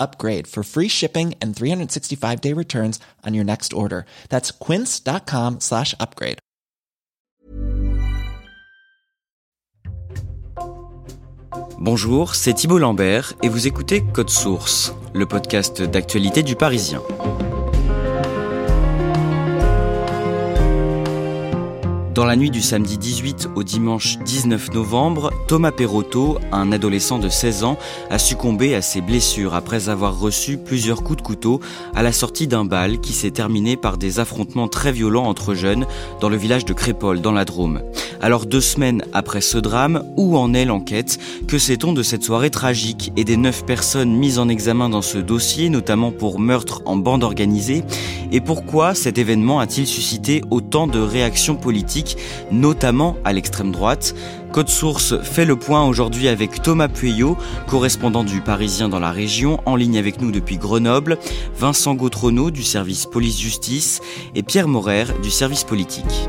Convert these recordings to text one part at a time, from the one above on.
upgrade for free shipping and 365 day returns on your next order. That's quince.com slash upgrade. Bonjour, c'est Thibault Lambert et vous écoutez Code Source, le podcast d'actualité du Parisien. Dans la nuit du samedi 18 au dimanche 19 novembre, Thomas Perotto, un adolescent de 16 ans, a succombé à ses blessures après avoir reçu plusieurs coups de couteau à la sortie d'un bal qui s'est terminé par des affrontements très violents entre jeunes dans le village de Crépol, dans la Drôme. Alors deux semaines après ce drame, où en est l'enquête? Que sait-on de cette soirée tragique et des neuf personnes mises en examen dans ce dossier, notamment pour meurtre en bande organisée? Et pourquoi cet événement a-t-il suscité autant de réactions politiques? Notamment à l'extrême droite. Code Source fait le point aujourd'hui avec Thomas Pueyo, correspondant du Parisien dans la région, en ligne avec nous depuis Grenoble, Vincent Gautronot du service police-justice et Pierre Morer du service politique.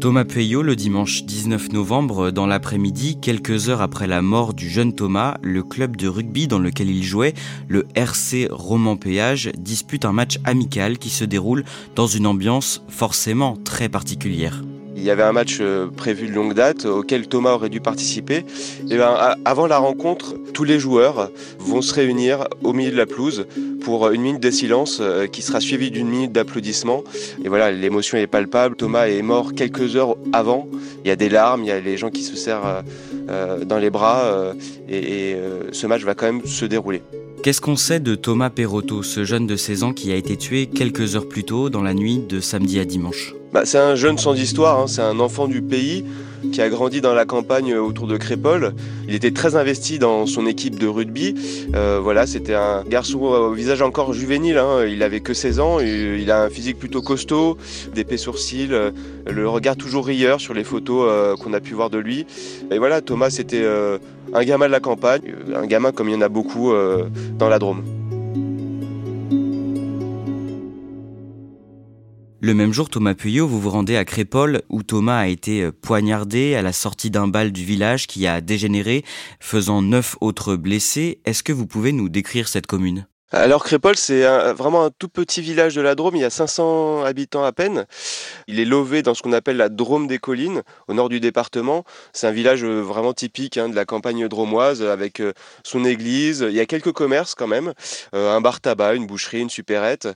Thomas Pueyo, le dimanche 19 novembre, dans l'après-midi, quelques heures après la mort du jeune Thomas, le club de rugby dans lequel il jouait, le RC Roman Péage, dispute un match amical qui se déroule dans une ambiance forcément très particulière. Il y avait un match euh, prévu de longue date auquel Thomas aurait dû participer. Et ben, avant la rencontre, tous les joueurs vont se réunir au milieu de la pelouse pour une minute de silence euh, qui sera suivie d'une minute d'applaudissements. Et voilà, l'émotion est palpable. Thomas est mort quelques heures avant. Il y a des larmes, il y a les gens qui se serrent euh, dans les bras et, ce match va quand même se dérouler. Qu'est-ce qu'on sait de Thomas Perotto, ce jeune de 16 ans qui a été tué quelques heures plus tôt dans la nuit de samedi à dimanche bah, C'est un jeune sans histoire, hein. c'est un enfant du pays qui a grandi dans la campagne autour de Crépole. Il était très investi dans son équipe de rugby. Euh, voilà, c'était un garçon au visage encore juvénile. Hein. Il avait que 16 ans. il a un physique plutôt costaud, d'épais sourcils, euh, le regard toujours rieur sur les photos euh, qu'on a pu voir de lui. Et voilà, Thomas, c'était un gamin de la campagne, un gamin comme il y en a beaucoup dans la Drôme. Le même jour, Thomas Puyot, vous vous rendez à Crépole, où Thomas a été euh, poignardé à la sortie d'un bal du village qui a dégénéré, faisant neuf autres blessés. Est-ce que vous pouvez nous décrire cette commune? Alors Crépol, c'est vraiment un tout petit village de la Drôme, il y a 500 habitants à peine. Il est lové dans ce qu'on appelle la Drôme des collines, au nord du département. C'est un village euh, vraiment typique hein, de la campagne dromoise, avec euh, son église. Il y a quelques commerces quand même, euh, un bar tabac, une boucherie, une supérette.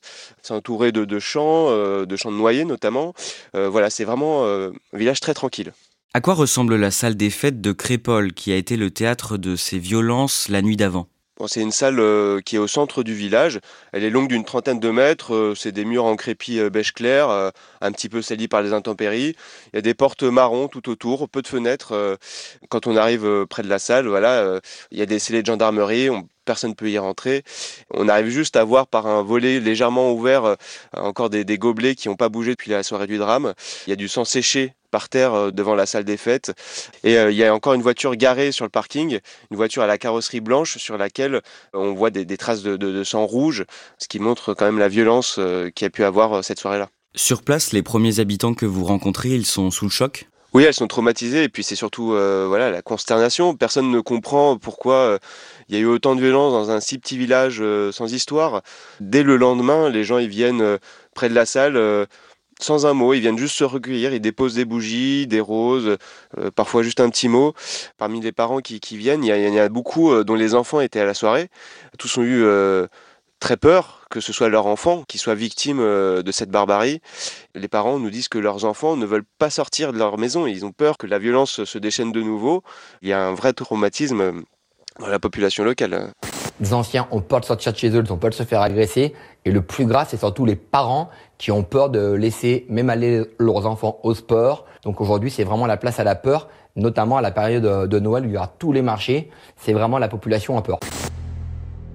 C'est entouré de, champs, de champs de noyer notamment. voilà, c'est vraiment un village très tranquille. À quoi ressemble la salle des fêtes de Crépol, qui a été le théâtre de ces violences la nuit d'avant? C'est une salle euh, qui est au centre du village. Elle est longue d'une trentaine de mètres. Euh, c'est des murs en crépi euh, beige clair, un petit peu salis par les intempéries. Il y a des portes marron tout autour, peu de fenêtres. Quand on arrive près de la salle, voilà, il y a des scellés de gendarmerie. personne ne peut y rentrer. On arrive juste à voir par un volet légèrement ouvert encore des gobelets qui n'ont pas bougé depuis la soirée du drame. Il y a du sang séché par terre euh, devant la salle des fêtes. Et euh, il y a encore une voiture garée sur le parking, une voiture à la carrosserie blanche sur laquelle on voit des, traces de, sang rouge, ce qui montre quand même la violence euh, qui a pu avoir cette soirée-là. Sur place, les premiers habitants que vous rencontrez, ils sont sous le choc? Oui, elles sont traumatisées et puis c'est surtout voilà la consternation. Personne ne comprend pourquoi il y a eu autant de violence dans un si petit village sans histoire. Dès le lendemain, les gens ils viennent près de la salle sans un mot, ils viennent juste se recueillir, ils déposent des bougies, des roses, euh, parfois juste un petit mot. Parmi les parents qui, viennent, il y, a, beaucoup euh, dont les enfants étaient à la soirée. Tous ont eu euh, très peur que ce soit leur enfant qui soit victime de cette barbarie. Les parents nous disent que leurs enfants ne veulent pas sortir de leur maison, ils ont peur que la violence se déchaîne de nouveau. Il y a un vrai traumatisme dans la population locale. Les anciens ont peur de sortir de chez eux, ils ont peur de se faire agresser. Et le plus grave, c'est surtout les parents qui ont peur de laisser même aller leurs enfants au sport. Donc aujourd'hui, c'est vraiment la place à la peur, notamment à la période de Noël où il y aura tous les marchés. C'est vraiment la population en peur.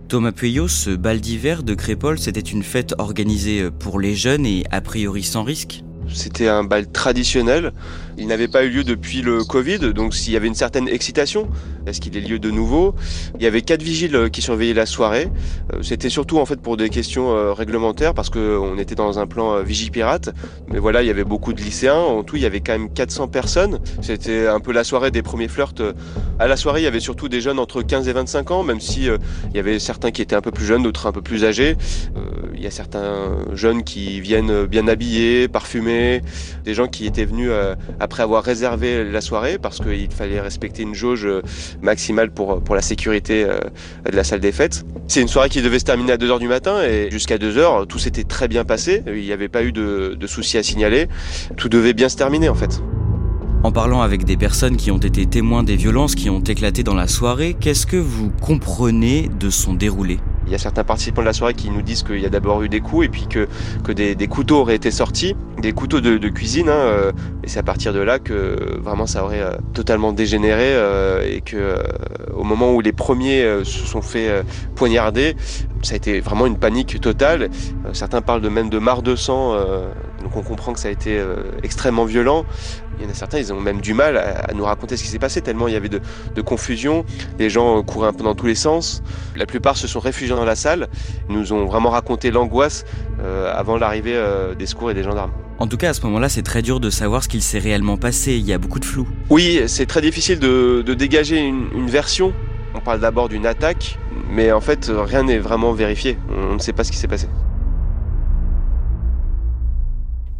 Thomas Pueyo, ce bal d'hiver de Crépole, c'était une fête organisée pour les jeunes et a priori sans risque? C'était un bal traditionnel. Il n'avait pas eu lieu depuis le Covid, donc s'il y avait une certaine excitation, est-ce qu'il est lieu de nouveau? Il y avait quatre vigiles euh, qui surveillaient la soirée. Euh, c'était surtout en fait pour des questions euh, réglementaires parce qu'on était dans un plan vigipirate. Mais voilà, il y avait beaucoup de lycéens. En tout, il y avait quand même 400 personnes. C'était un peu la soirée des premiers flirts. À la soirée, il y avait surtout des jeunes entre 15 et 25 ans, même si il y avait certains qui étaient un peu plus jeunes, d'autres un peu plus âgés. Il y a certains jeunes qui viennent bien habillés, parfumés, des gens qui étaient venus après avoir réservé la soirée parce qu'il fallait respecter une jauge maximale pour, pour la sécurité euh, de la salle des fêtes. C'est une soirée qui devait se terminer à 2h du matin et jusqu'à 2h, tout s'était très bien passé. Il n'y avait pas eu de, de soucis à signaler. Tout devait bien se terminer en fait. En parlant avec des personnes qui ont été témoins des violences qui ont éclaté dans la soirée, qu'est-ce que vous comprenez de son déroulé? Il y a certains participants de la soirée qui nous disent qu'il y a d'abord eu des coups et puis que, que des, couteaux auraient été sortis, des couteaux de, cuisine. Hein, euh, et c'est à partir de là que vraiment ça aurait euh, totalement dégénéré euh, et que au moment où les premiers se sont fait poignarder, ça a été vraiment une panique totale. certains parlent même de marre de sang, donc on comprend que ça a été extrêmement violent. Il y en a certains, ils ont même du mal à, nous raconter ce qui s'est passé, tellement il y avait de, de, confusion. Les gens couraient un peu dans tous les sens. La plupart se sont réfugiés dans la salle. Ils nous ont vraiment raconté l'angoisse euh, avant l'arrivée euh, des secours et des gendarmes. En tout cas, à ce moment-là, c'est très dur de savoir ce qu'il s'est réellement passé. Il y a beaucoup de flou. Oui, c'est très difficile de, de dégager une, une version. On parle d'abord d'une attaque, mais en fait, rien n'est vraiment vérifié. On ne sait pas ce qui s'est passé.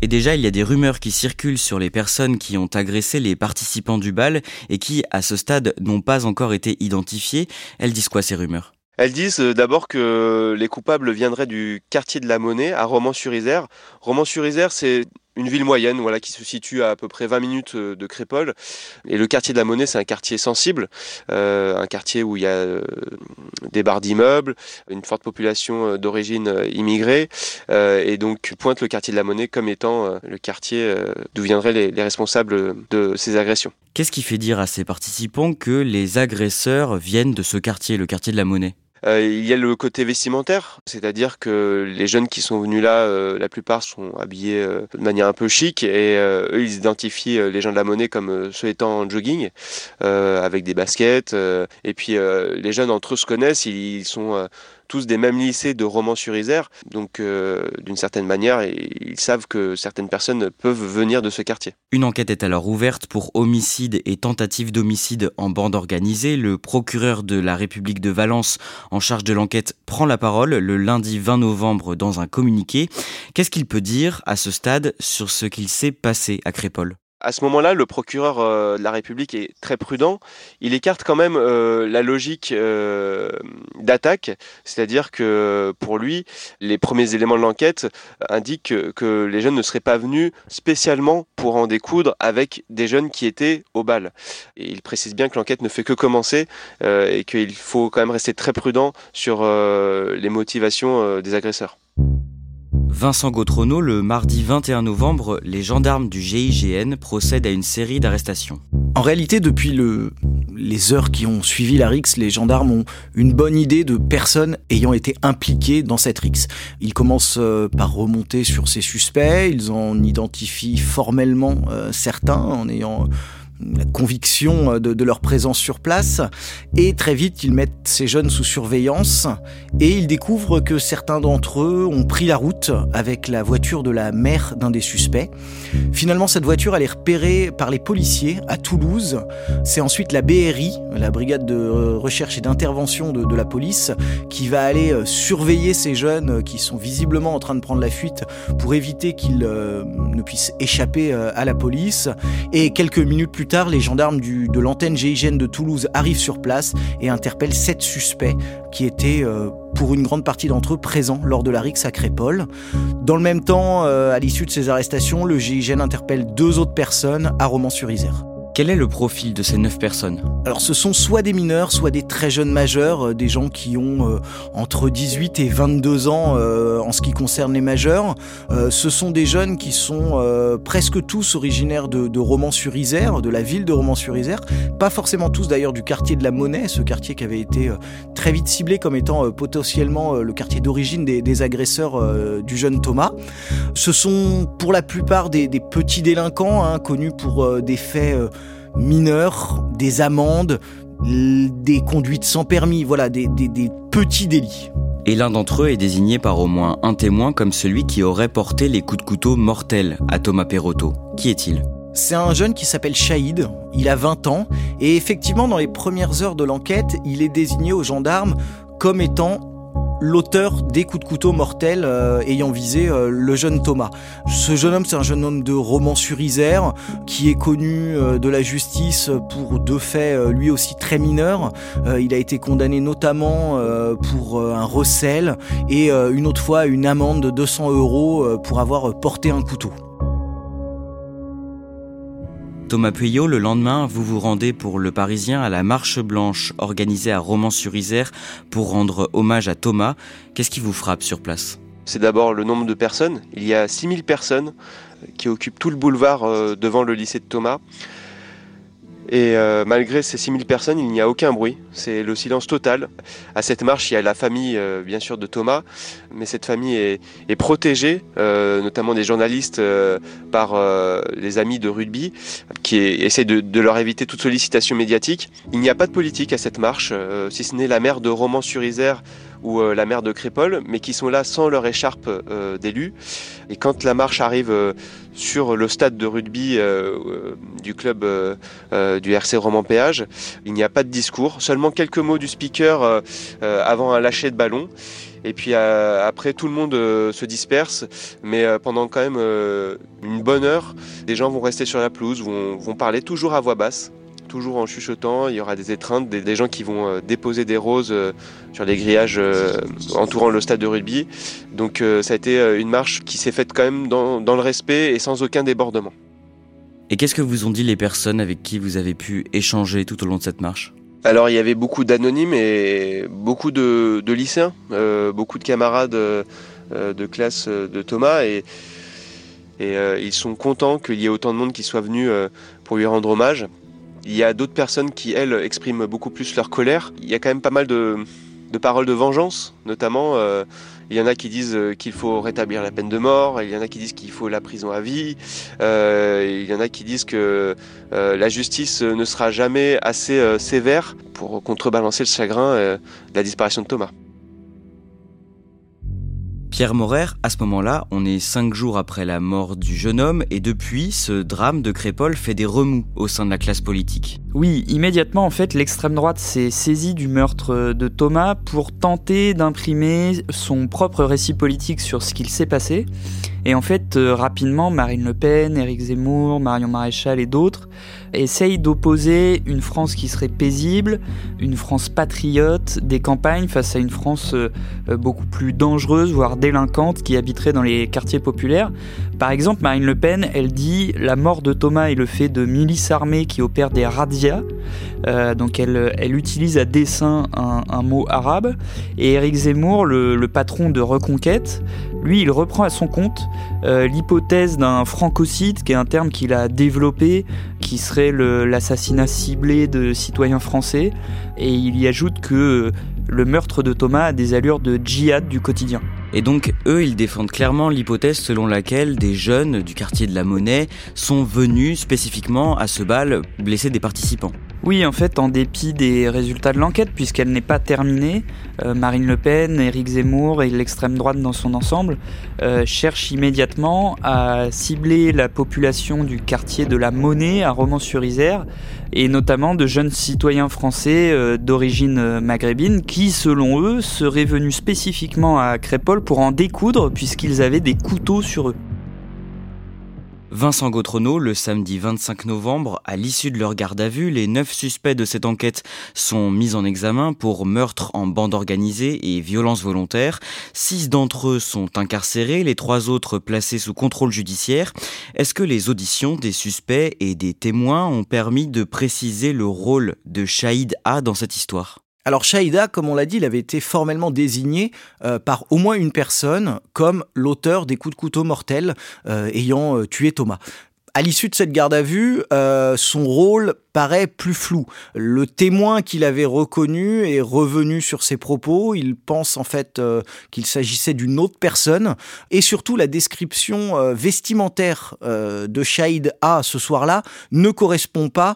Et déjà, il y a des rumeurs qui circulent sur les personnes qui ont agressé les participants du bal et qui, à ce stade, n'ont pas encore été identifiées. Elles disent quoi ces rumeurs? Elles disent euh, d'abord que les coupables viendraient du quartier de la Monnaie à Romans-sur-Isère. Romans-sur-Isère, c'est une ville moyenne voilà, qui se situe à à peu près 20 minutes euh, de Crépole. Et le quartier de la Monnaie, c'est un quartier sensible, euh, un quartier où il y a euh, des barres d'immeubles, une forte population d'origine immigrée. et donc pointe le quartier de la Monnaie comme étant le quartier d'où viendraient les, les responsables de ces agressions. Qu'est-ce qui fait dire à ces participants que les agresseurs viennent de ce quartier, le quartier de la Monnaie? Euh, il y a le côté vestimentaire, c'est-à-dire que les jeunes qui sont venus là, euh, la plupart sont habillés euh, de manière un peu chic et eux ils identifient les gens de la monnaie comme ceux étant en jogging avec des baskets et puis les jeunes entre eux se connaissent, ils sont tous des mêmes lycées de Romans-sur-Isère. Donc, euh, d'une certaine manière, ils savent que certaines personnes peuvent venir de ce quartier. Une enquête est alors ouverte pour homicide et tentative d'homicide en bande organisée. Le procureur de la République de Valence, en charge de l'enquête, prend la parole le lundi 20 novembre dans un communiqué. Qu'est-ce qu'il peut dire à ce stade sur ce qu'il s'est passé à Crépole? À ce moment-là, le procureur euh, de la République est très prudent. Il écarte quand même euh, la logique euh, d'attaque, c'est-à-dire que pour lui, les premiers éléments de l'enquête indiquent que, les jeunes ne seraient pas venus spécialement pour en découdre avec des jeunes qui étaient au bal. Il précise bien que l'enquête ne fait que commencer et qu'il faut quand même rester très prudent sur les motivations des agresseurs. Vincent Gautrono, le mardi 21 novembre, les gendarmes du GIGN procèdent à une série d'arrestations. En réalité, depuis le, les heures qui ont suivi la RIX, les gendarmes ont une bonne idée de personnes ayant été impliquées dans cette RIX. Ils commencent euh, par remonter sur ces suspects, ils en identifient formellement euh, certains en ayant la conviction euh, de, leur présence sur place. Et très vite, ils mettent ces jeunes sous surveillance et ils découvrent que certains d'entre eux ont pris la route avec la voiture de la mère d'un des suspects. Finalement, cette voiture, elle est repérée par les policiers à Toulouse. C'est ensuite la BRI, la brigade de recherche et d'intervention de, la police, qui va aller euh, surveiller ces jeunes qui sont visiblement en train de prendre la fuite pour éviter qu'ils euh, ne puissent échapper à la police. Et quelques minutes plus tard, les gendarmes de l'antenne GIGN de Toulouse arrivent sur place et interpellent sept suspects qui étaient, euh, pour une grande partie d'entre eux, présents lors de la rixe à. Dans le même temps, euh, à l'issue de ces arrestations, le GIGN interpelle deux autres personnes à Romans-sur-Isère. Quel est le profil de ces neuf personnes Alors ce sont soit des mineurs, soit des très jeunes majeurs, euh, des gens qui ont euh, entre 18 et 22 ans euh, en ce qui concerne les majeurs. ce sont des jeunes qui sont presque tous originaires de, Romans-sur-Isère, de la ville de Romans-sur-Isère. Pas forcément tous d'ailleurs du quartier de la Monnaie, ce quartier qui avait été très vite ciblé comme étant potentiellement le quartier d'origine des, agresseurs du jeune Thomas. Ce sont pour la plupart des, petits délinquants, hein, connus pour des faits mineurs, des amendes, des conduites sans permis, voilà, des, petits délits. Et l'un d'entre eux est désigné par au moins un témoin comme celui qui aurait porté les coups de couteau mortels à Thomas Perotto. Qui est-il? C'est un jeune qui s'appelle Shahid, il a 20 ans, et effectivement dans les premières heures de l'enquête, il est désigné aux gendarmes comme étant l'auteur des coups de couteau mortels euh, ayant visé euh, le jeune Thomas. Ce jeune homme, c'est un jeune homme de Romans-sur-Isère qui est connu euh, de la justice pour deux faits lui aussi très mineurs. il a été condamné notamment pour un recel et une autre fois une amende de 200 euros pour avoir porté un couteau. Thomas Puyot, le lendemain, vous vous rendez pour Le Parisien à la Marche Blanche organisée à Romans-sur-Isère pour rendre hommage à Thomas. Qu'est-ce qui vous frappe sur place? C'est d'abord le nombre de personnes. Il y a 6000 personnes qui occupent tout le boulevard euh, devant le lycée de Thomas. Et euh, malgré ces 6000 personnes, il n'y a aucun bruit. C'est le silence total. À cette marche, il y a la famille, euh, bien sûr, de Thomas, mais cette famille est, protégée, euh, notamment des journalistes, par les amis de rugby, qui essaient de, leur éviter toute sollicitation médiatique. Il n'y a pas de politique à cette marche, si ce n'est la maire de Romans-sur-Isère ou la maire de Crépole, mais qui sont là sans leur écharpe d'élus. Et quand la marche arrive sur le stade de rugby euh, euh, du club euh, du RC Roman Péage. Il n'y a pas de discours, seulement quelques mots du speaker avant un lâcher de ballon. Et puis après, tout le monde se disperse, mais pendant quand même une bonne heure, des gens vont rester sur la pelouse, vont parler toujours à voix basse toujours en chuchotant. Il y aura des étreintes, des, gens qui vont euh, déposer des roses euh, sur les grillages euh, entourant le stade de rugby. Donc ça a été une marche qui s'est faite quand même dans, le respect et sans aucun débordement. Et qu'est-ce que vous ont dit les personnes avec qui vous avez pu échanger tout au long de cette marche? Alors il y avait beaucoup d'anonymes et beaucoup de, lycéens, beaucoup de camarades de classe de Thomas et, et ils sont contents qu'il y ait autant de monde qui soit venu pour lui rendre hommage. Il y a d'autres personnes qui, elles, expriment beaucoup plus leur colère. Il y a quand même pas mal de, paroles de vengeance, notamment. Euh, il y en a qui disent euh, qu'il faut rétablir la peine de mort, il y en a qui disent qu'il faut la prison à vie, euh, il y en a qui disent que la justice ne sera jamais assez sévère pour contrebalancer le chagrin de la disparition de Thomas. Pierre Morer, à ce moment-là, on est cinq jours après la mort du jeune homme et depuis, ce drame de Crépole fait des remous au sein de la classe politique. Oui, immédiatement, en fait, l'extrême droite s'est saisie du meurtre de Thomas pour tenter d'imprimer son propre récit politique sur ce qu'il s'est passé. Et en fait, euh, rapidement, Marine Le Pen, Éric Zemmour, Marion Maréchal et d'autres essayent d'opposer une France qui serait paisible, une France patriote des campagnes face à une France euh, euh, beaucoup plus dangereuse, voire délinquante, qui habiterait dans les quartiers populaires. Par exemple, Marine Le Pen, elle dit la mort de Thomas est le fait de milices armées qui opèrent des razzias. donc elle, utilise à dessein un, mot arabe. Et Éric Zemmour, le patron de Reconquête, lui, il reprend à son compte euh, l'hypothèse d'un francocide, qui est un terme qu'il a développé, qui serait l'assassinat ciblé de citoyens français, et il y ajoute que le meurtre de Thomas a des allures de djihad du quotidien. Et donc, eux, ils défendent clairement l'hypothèse selon laquelle des jeunes du quartier de la Monnaie sont venus spécifiquement à ce bal blesser des participants. Oui, en fait, en dépit des résultats de l'enquête, puisqu'elle n'est pas terminée, euh, Marine Le Pen, Éric Zemmour et l'extrême droite dans son ensemble euh, cherchent immédiatement à cibler la population du quartier de la Monnaie à Romans-sur-Isère, et notamment de jeunes citoyens français euh, d'origine maghrébine qui, selon eux, seraient venus spécifiquement à Crépole pour en découdre puisqu'ils avaient des couteaux sur eux. Vincent Gautrono, le samedi 25 novembre, à l'issue de leur garde à vue, les neuf suspects de cette enquête sont mis en examen pour meurtre en bande organisée et violence volontaire. Six d'entre eux sont incarcérés, les trois autres placés sous contrôle judiciaire. Est-ce que les auditions des suspects et des témoins ont permis de préciser le rôle de Shahid A dans cette histoire? Alors Shaïda, comme on l'a dit, il avait été formellement désigné euh, par au moins une personne comme l'auteur des coups de couteau mortels euh, ayant euh, tué Thomas. À l'issue de cette garde à vue, son rôle paraît plus flou. Le témoin qu'il avait reconnu est revenu sur ses propos. Il pense en fait qu'il s'agissait d'une autre personne. Et surtout, la description vestimentaire de Shahid A ce soir-là ne correspond pas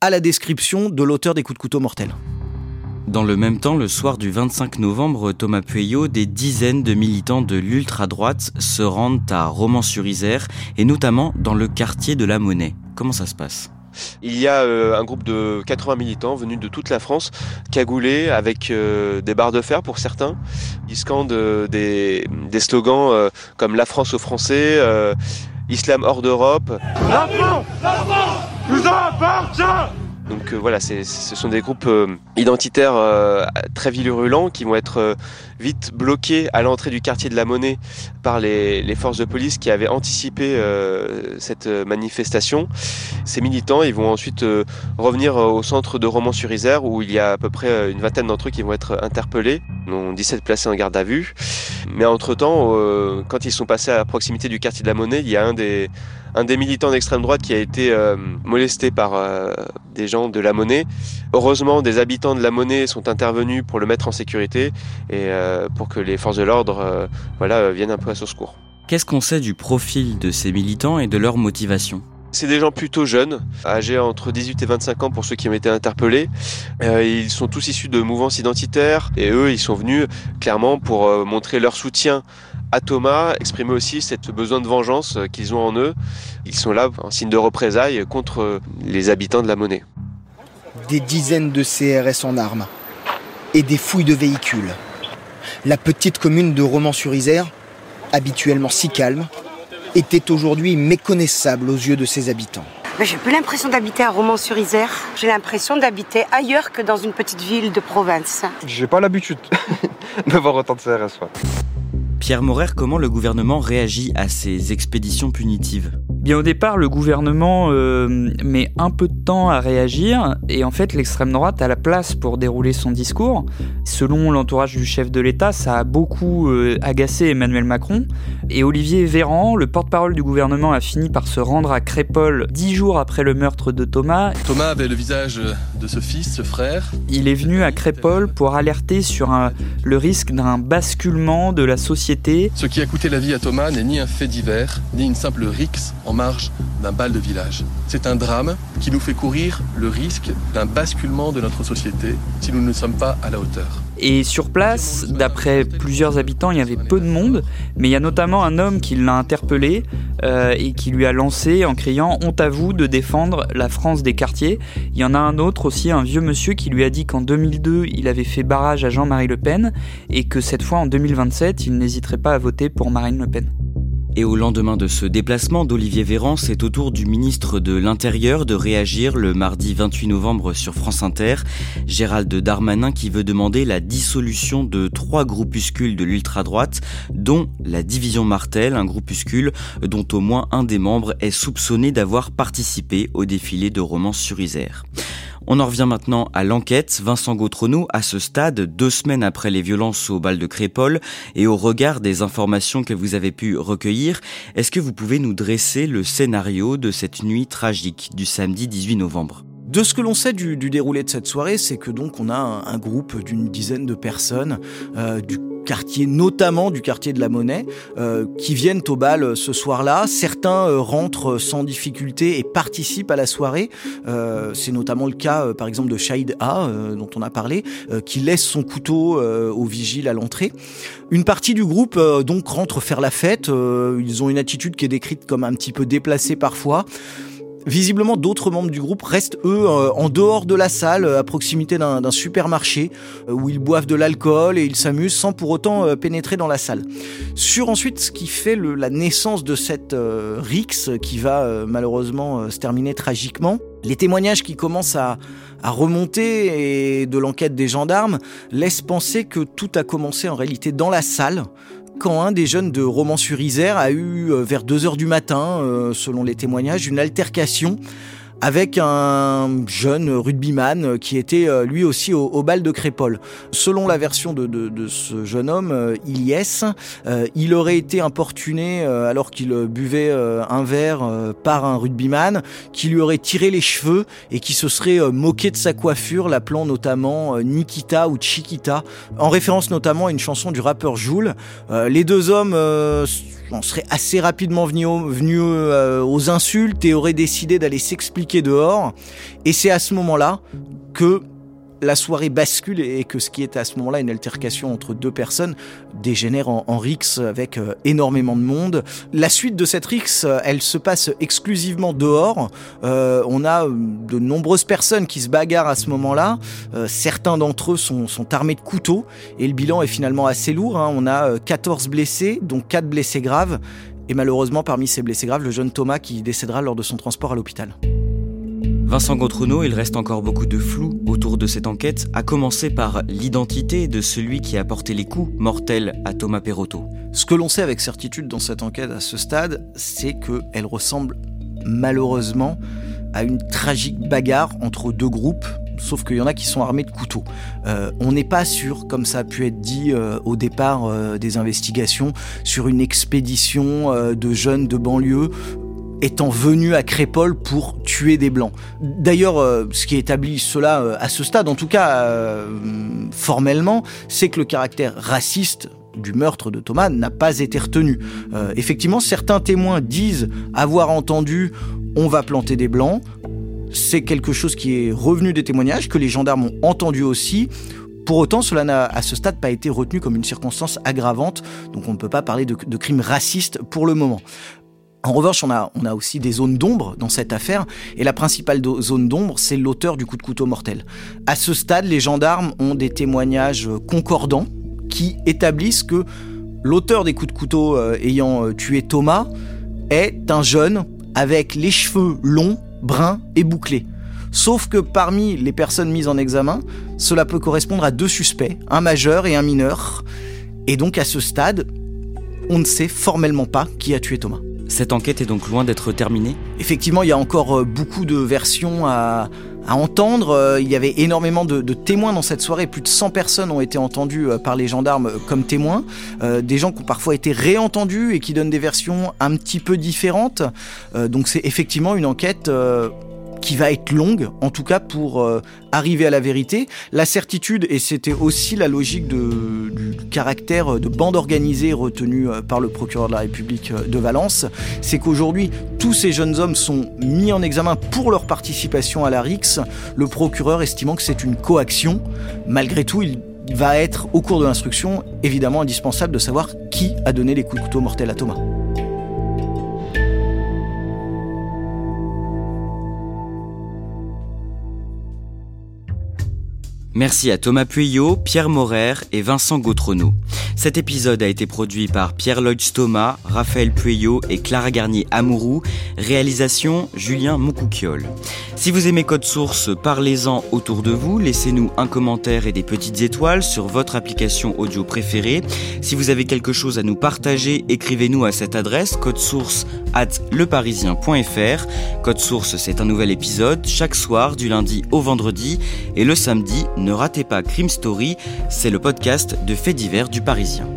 à la description de l'auteur des coups de couteau mortels. Dans le même temps, le soir du 25 novembre, Thomas Pueyo, des dizaines de militants de l'ultra-droite se rendent à Romans-sur-Isère et notamment dans le quartier de la Monnaie. Comment ça se passe? Il y a euh, un groupe de 80 militants venus de toute la France, cagoulés avec euh, des barres de fer pour certains. Ils scandent euh, des, des, slogans comme La France aux Français, Islam hors d'Europe. La France, la France nous appartient donc euh, voilà, ce sont des groupes euh, identitaires euh, très virulents qui vont être vite bloqués à l'entrée du quartier de la Monnaie par les, forces de police qui avaient anticipé cette manifestation. Ces militants, ils vont ensuite revenir au centre de Romans-sur-Isère où il y a à peu près une vingtaine d'entre eux qui vont être interpellés. On 17 placés en garde à vue. Mais entre-temps, quand ils sont passés à proximité du quartier de la Monnaie, il y a un des un des militants d'extrême droite qui a été euh, molesté par euh, des gens de la monnaie. Heureusement, des habitants de la monnaie sont intervenus pour le mettre en sécurité et euh, pour que les forces de l'ordre voilà, viennent un peu à son secours. Qu'est-ce qu'on sait du profil de ces militants et de leur motivation? C'est des gens plutôt jeunes, âgés entre 18 et 25 ans pour ceux qui ont été interpellés. ils sont tous issus de mouvances identitaires et eux, ils sont venus clairement pour montrer leur soutien à Thomas, exprimer aussi cette besoin de vengeance qu'ils ont en eux. Ils sont là en signe de représailles contre les habitants de la monnaie. Des dizaines de CRS en armes et des fouilles de véhicules. La petite commune de Romans-sur-Isère, habituellement si calme, était aujourd'hui méconnaissable aux yeux de ses habitants. J'ai plus l'impression d'habiter à Romans-sur-Isère. J'ai l'impression d'habiter ailleurs que dans une petite ville de province. J'ai pas l'habitude de voir autant de CRS. Pierre Morer, comment le gouvernement réagit à ces expéditions punitives? Bien au départ, le gouvernement euh, met un peu de temps à réagir et en fait l'extrême droite a la place pour dérouler son discours. Selon l'entourage du chef de l'État, ça a beaucoup euh, agacé Emmanuel Macron et Olivier Véran, le porte-parole du gouvernement, a fini par se rendre à Crépole dix jours après le meurtre de Thomas. Thomas avait le visage de ce fils, ce frère. Il est venu à Crépole pour alerter sur le risque d'un basculement de la société. Ce qui a coûté la vie à Thomas n'est ni un fait divers, ni une simple rixe en marge d'un bal de village. C'est un drame qui nous fait courir le risque d'un basculement de notre société si nous ne sommes pas à la hauteur. Et sur place, d'après plusieurs habitants, il y avait peu de monde, mais il y a notamment un homme qui l'a interpellé euh, et qui lui a lancé en criant Honte à vous de défendre la France des quartiers. Il y en a un autre aussi, un vieux monsieur, qui lui a dit qu'en 2002, il avait fait barrage à Jean-Marie Le Pen et que cette fois, en 2027, il n'hésiterait pas à voter pour Marine Le Pen. Et au lendemain de ce déplacement d'Olivier Véran, c'est au tour du ministre de l'Intérieur de réagir le mardi 28 novembre sur France Inter. Gérald Darmanin qui veut demander la dissolution de trois groupuscules de l'ultra-droite, dont la division Martel, un groupuscule dont au moins un des membres est soupçonné d'avoir participé au défilé de romance sur Isère. On en revient maintenant à l'enquête. Vincent Gautrono, à ce stade, deux semaines après les violences au bal de Crépole et au regard des informations que vous avez pu recueillir, est-ce que vous pouvez nous dresser le scénario de cette nuit tragique du samedi 18 novembre? De ce que l'on sait du, déroulé de cette soirée, c'est que donc on a un, groupe d'une dizaine de personnes, euh, du quartier, notamment du quartier de la Monnaie, euh, qui viennent au bal ce soir-là. Certains rentrent sans difficulté et participent à la soirée. C'est notamment le cas, par exemple, de Shahid A, dont on a parlé, qui laisse son couteau au vigile à l'entrée. Une partie du groupe donc rentre faire la fête. ils ont une attitude qui est décrite comme un petit peu déplacée parfois. Visiblement, d'autres membres du groupe restent, eux, euh, en dehors de la salle, à proximité d'un supermarché, euh, où ils boivent de l'alcool et ils s'amusent sans pour autant euh, pénétrer dans la salle. Sur ensuite ce qui fait la naissance de cette Rix, qui va malheureusement se terminer tragiquement, les témoignages qui commencent à, à remonter et de l'enquête des gendarmes laissent penser que tout a commencé en réalité dans la salle, quand un des jeunes de Romans-sur-Isère a eu, euh, vers 2h du matin, euh, selon les témoignages, une altercation avec un jeune rugbyman qui était euh, lui aussi au, bal de Crépole. Selon la version de, ce jeune homme, euh, Ilyes, euh, il aurait été importuné alors qu'il buvait un verre par un rugbyman qui lui aurait tiré les cheveux et qui se serait moqué de sa coiffure, l'appelant notamment Nikita ou Chiquita, en référence notamment à une chanson du rappeur Joule. les deux hommes on serait assez rapidement venu, euh, aux insultes et aurait décidé d'aller s'expliquer dehors. Et c'est à ce moment-là que la soirée bascule et que ce qui est à ce moment-là une altercation entre deux personnes dégénère en, en rix avec euh, énormément de monde. La suite de cette rix, euh, elle se passe exclusivement dehors. Euh, on a de nombreuses personnes qui se bagarrent à ce moment-là. certains d'entre eux sont, sont, armés de couteaux et le bilan est finalement assez lourd. Hein. On a 14 blessés, dont 4 blessés graves. Et malheureusement, parmi ces blessés graves, le jeune Thomas qui décédera lors de son transport à l'hôpital. Vincent Gautrenaud, il reste encore beaucoup de flou autour de cette enquête, à commencer par l'identité de celui qui a porté les coups mortels à Thomas Perotto. Ce que l'on sait avec certitude dans cette enquête à ce stade, c'est qu'elle ressemble malheureusement à une tragique bagarre entre deux groupes sauf qu'il y en a qui sont armés de couteaux. Euh, on n'est pas sûr, comme ça a pu être dit euh, au départ euh, des investigations, sur une expédition de jeunes de banlieue étant venu à Crépole pour tuer des blancs. D'ailleurs, euh, ce qui établit cela euh, à ce stade, en tout cas euh, formellement, c'est que le caractère raciste du meurtre de Thomas n'a pas été retenu. effectivement, certains témoins disent avoir entendu on va planter des blancs. C'est quelque chose qui est revenu des témoignages, que les gendarmes ont entendu aussi. Pour autant, cela n'a à ce stade pas été retenu comme une circonstance aggravante, donc on ne peut pas parler de, de crime raciste pour le moment. En revanche, on a, aussi des zones d'ombre dans cette affaire, et la principale zone d'ombre, c'est l'auteur du coup de couteau mortel. À ce stade, les gendarmes ont des témoignages concordants qui établissent que l'auteur des coups de couteau euh, ayant euh, tué Thomas est un jeune avec les cheveux longs, bruns et bouclés. Sauf que parmi les personnes mises en examen, cela peut correspondre à deux suspects, un majeur et un mineur. Et donc à ce stade, on ne sait formellement pas qui a tué Thomas. Cette enquête est donc loin d'être terminée Effectivement, il y a encore euh, beaucoup de versions à, entendre. Euh, il y avait énormément de, témoins dans cette soirée. Plus de 100 personnes ont été entendues euh, par les gendarmes comme témoins. des gens qui ont parfois été réentendus et qui donnent des versions un petit peu différentes. donc c'est effectivement une enquête qui va être longue, en tout cas pour euh, arriver à la vérité. La certitude, et c'était aussi la logique du caractère de bande organisée retenu euh, par le procureur de la République euh, de Valence, c'est qu'aujourd'hui, tous ces jeunes hommes sont mis en examen pour leur participation à la RIX, le procureur estimant que c'est une coaction. Malgré tout, il va être, au cours de l'instruction, évidemment indispensable de savoir qui a donné les coups de couteau mortels à Thomas. Merci à Thomas Pueyo, Pierre Morer et Vincent Gautrenaud. Cet épisode a été produit par Pierre Lloyd Stoma, Raphaël Pueyo et Clara Garnier Amourou. Réalisation Julien Moncouquiole. Si vous aimez Code Source, parlez-en autour de vous. Laissez-nous un commentaire et des petites étoiles sur votre application audio préférée. Si vous avez quelque chose à nous partager, écrivez-nous à cette adresse source at leparisien.fr. Code Source, c'est un nouvel épisode chaque soir du lundi au vendredi et le samedi ne ratez pas Crime Story, c'est le podcast de faits divers du Parisien.